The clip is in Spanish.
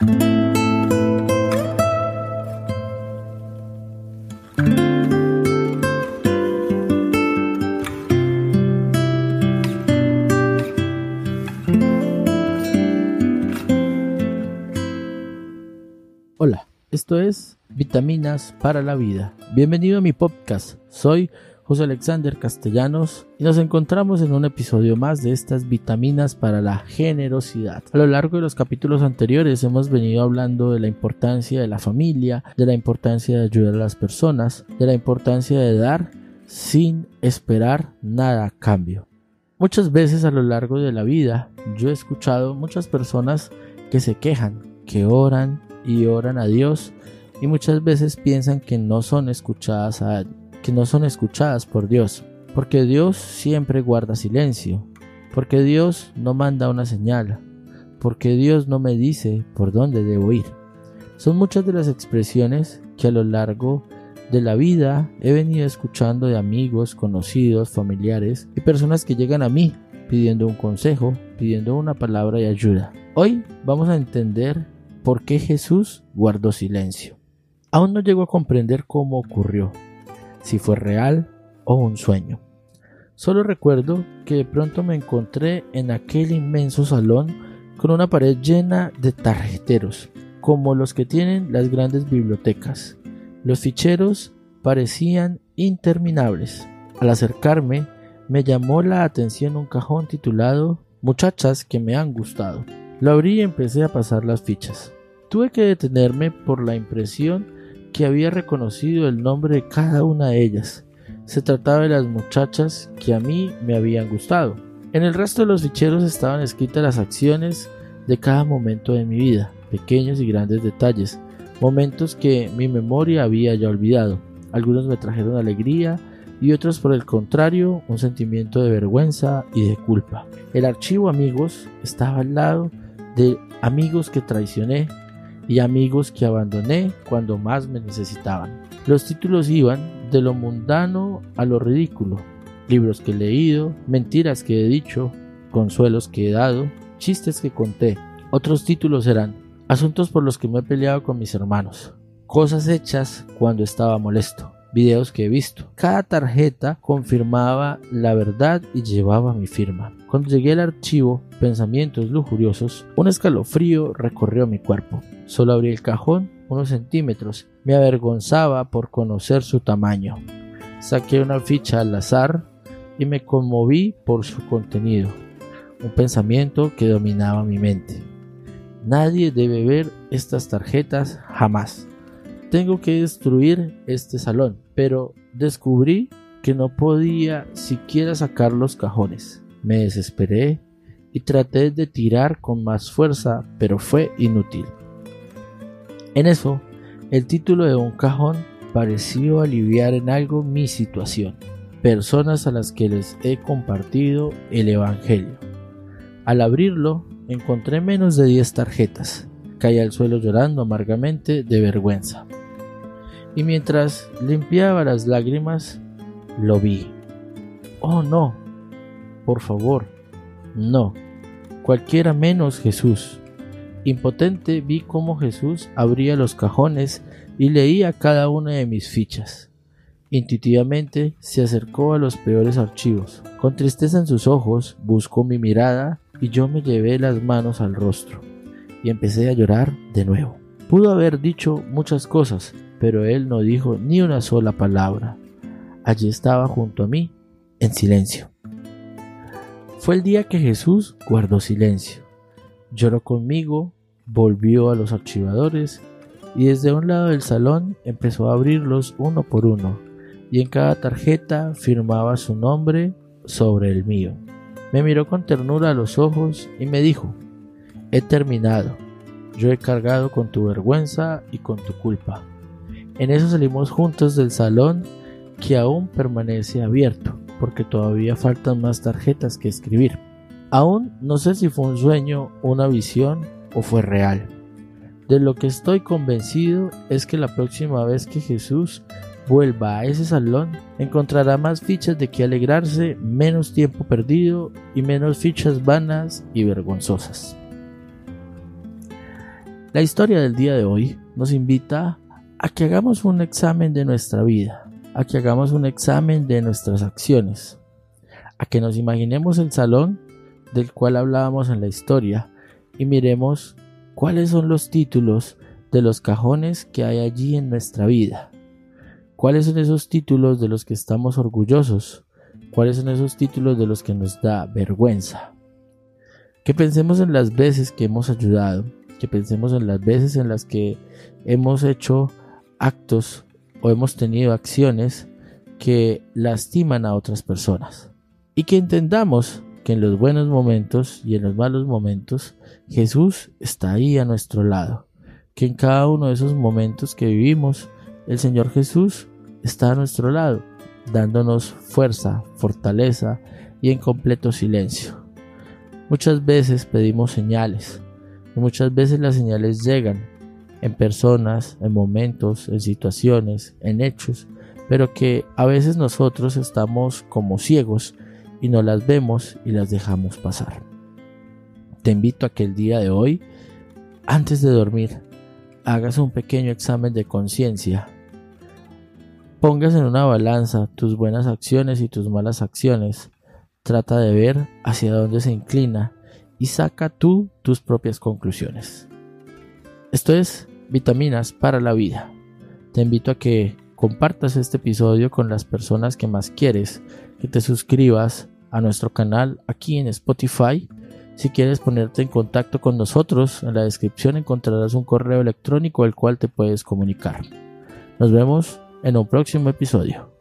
Hola, esto es Vitaminas para la Vida. Bienvenido a mi podcast. Soy José Alexander Castellanos y nos encontramos en un episodio más de estas vitaminas para la generosidad. A lo largo de los capítulos anteriores hemos venido hablando de la importancia de la familia, de la importancia de ayudar a las personas, de la importancia de dar sin esperar nada a cambio. Muchas veces a lo largo de la vida yo he escuchado muchas personas que se quejan, que oran, y oran a Dios y muchas veces piensan que no son escuchadas a, que no son escuchadas por Dios, porque Dios siempre guarda silencio, porque Dios no manda una señal, porque Dios no me dice por dónde debo ir. Son muchas de las expresiones que a lo largo de la vida he venido escuchando de amigos, conocidos, familiares y personas que llegan a mí pidiendo un consejo, pidiendo una palabra de ayuda. Hoy vamos a entender por qué Jesús guardó silencio. Aún no llego a comprender cómo ocurrió, si fue real o un sueño. Solo recuerdo que de pronto me encontré en aquel inmenso salón con una pared llena de tarjeteros, como los que tienen las grandes bibliotecas. Los ficheros parecían interminables. Al acercarme, me llamó la atención un cajón titulado Muchachas que me han gustado. Lo abrí y empecé a pasar las fichas. Tuve que detenerme por la impresión que había reconocido el nombre de cada una de ellas. Se trataba de las muchachas que a mí me habían gustado. En el resto de los ficheros estaban escritas las acciones de cada momento de mi vida, pequeños y grandes detalles, momentos que mi memoria había ya olvidado. Algunos me trajeron alegría y otros por el contrario un sentimiento de vergüenza y de culpa. El archivo amigos estaba al lado de amigos que traicioné, y amigos que abandoné cuando más me necesitaban. Los títulos iban de lo mundano a lo ridículo, libros que he leído, mentiras que he dicho, consuelos que he dado, chistes que conté. Otros títulos eran asuntos por los que me he peleado con mis hermanos, cosas hechas cuando estaba molesto, videos que he visto. Cada tarjeta confirmaba la verdad y llevaba mi firma. Cuando llegué al archivo Pensamientos lujuriosos, un escalofrío recorrió mi cuerpo. Solo abrí el cajón unos centímetros. Me avergonzaba por conocer su tamaño. Saqué una ficha al azar y me conmoví por su contenido. Un pensamiento que dominaba mi mente. Nadie debe ver estas tarjetas jamás. Tengo que destruir este salón, pero descubrí que no podía siquiera sacar los cajones. Me desesperé y traté de tirar con más fuerza, pero fue inútil. En eso, el título de un cajón pareció aliviar en algo mi situación, personas a las que les he compartido el Evangelio. Al abrirlo, encontré menos de 10 tarjetas. Caí al suelo llorando amargamente de vergüenza y mientras limpiaba las lágrimas, lo vi. Oh, no. Por favor, no. Cualquiera menos Jesús. Impotente vi cómo Jesús abría los cajones y leía cada una de mis fichas. Intuitivamente se acercó a los peores archivos. Con tristeza en sus ojos buscó mi mirada y yo me llevé las manos al rostro y empecé a llorar de nuevo. Pudo haber dicho muchas cosas, pero él no dijo ni una sola palabra. Allí estaba junto a mí, en silencio. Fue el día que Jesús guardó silencio. Lloró conmigo, volvió a los archivadores y desde un lado del salón empezó a abrirlos uno por uno, y en cada tarjeta firmaba su nombre sobre el mío. Me miró con ternura a los ojos y me dijo, he terminado, yo he cargado con tu vergüenza y con tu culpa. En eso salimos juntos del salón que aún permanece abierto, porque todavía faltan más tarjetas que escribir. Aún no sé si fue un sueño, una visión o fue real. De lo que estoy convencido es que la próxima vez que Jesús vuelva a ese salón, encontrará más fichas de que alegrarse, menos tiempo perdido y menos fichas vanas y vergonzosas. La historia del día de hoy nos invita a que hagamos un examen de nuestra vida, a que hagamos un examen de nuestras acciones, a que nos imaginemos el salón del cual hablábamos en la historia y miremos cuáles son los títulos de los cajones que hay allí en nuestra vida. ¿Cuáles son esos títulos de los que estamos orgullosos? ¿Cuáles son esos títulos de los que nos da vergüenza? Que pensemos en las veces que hemos ayudado, que pensemos en las veces en las que hemos hecho actos o hemos tenido acciones que lastiman a otras personas. Y que entendamos en los buenos momentos y en los malos momentos Jesús está ahí a nuestro lado. Que en cada uno de esos momentos que vivimos el Señor Jesús está a nuestro lado, dándonos fuerza, fortaleza y en completo silencio. Muchas veces pedimos señales, y muchas veces las señales llegan en personas, en momentos, en situaciones, en hechos, pero que a veces nosotros estamos como ciegos y no las vemos y las dejamos pasar. Te invito a que el día de hoy, antes de dormir, hagas un pequeño examen de conciencia. Pongas en una balanza tus buenas acciones y tus malas acciones. Trata de ver hacia dónde se inclina y saca tú tus propias conclusiones. Esto es Vitaminas para la Vida. Te invito a que compartas este episodio con las personas que más quieres, que te suscribas a nuestro canal aquí en Spotify. Si quieres ponerte en contacto con nosotros, en la descripción encontrarás un correo electrónico al cual te puedes comunicar. Nos vemos en un próximo episodio.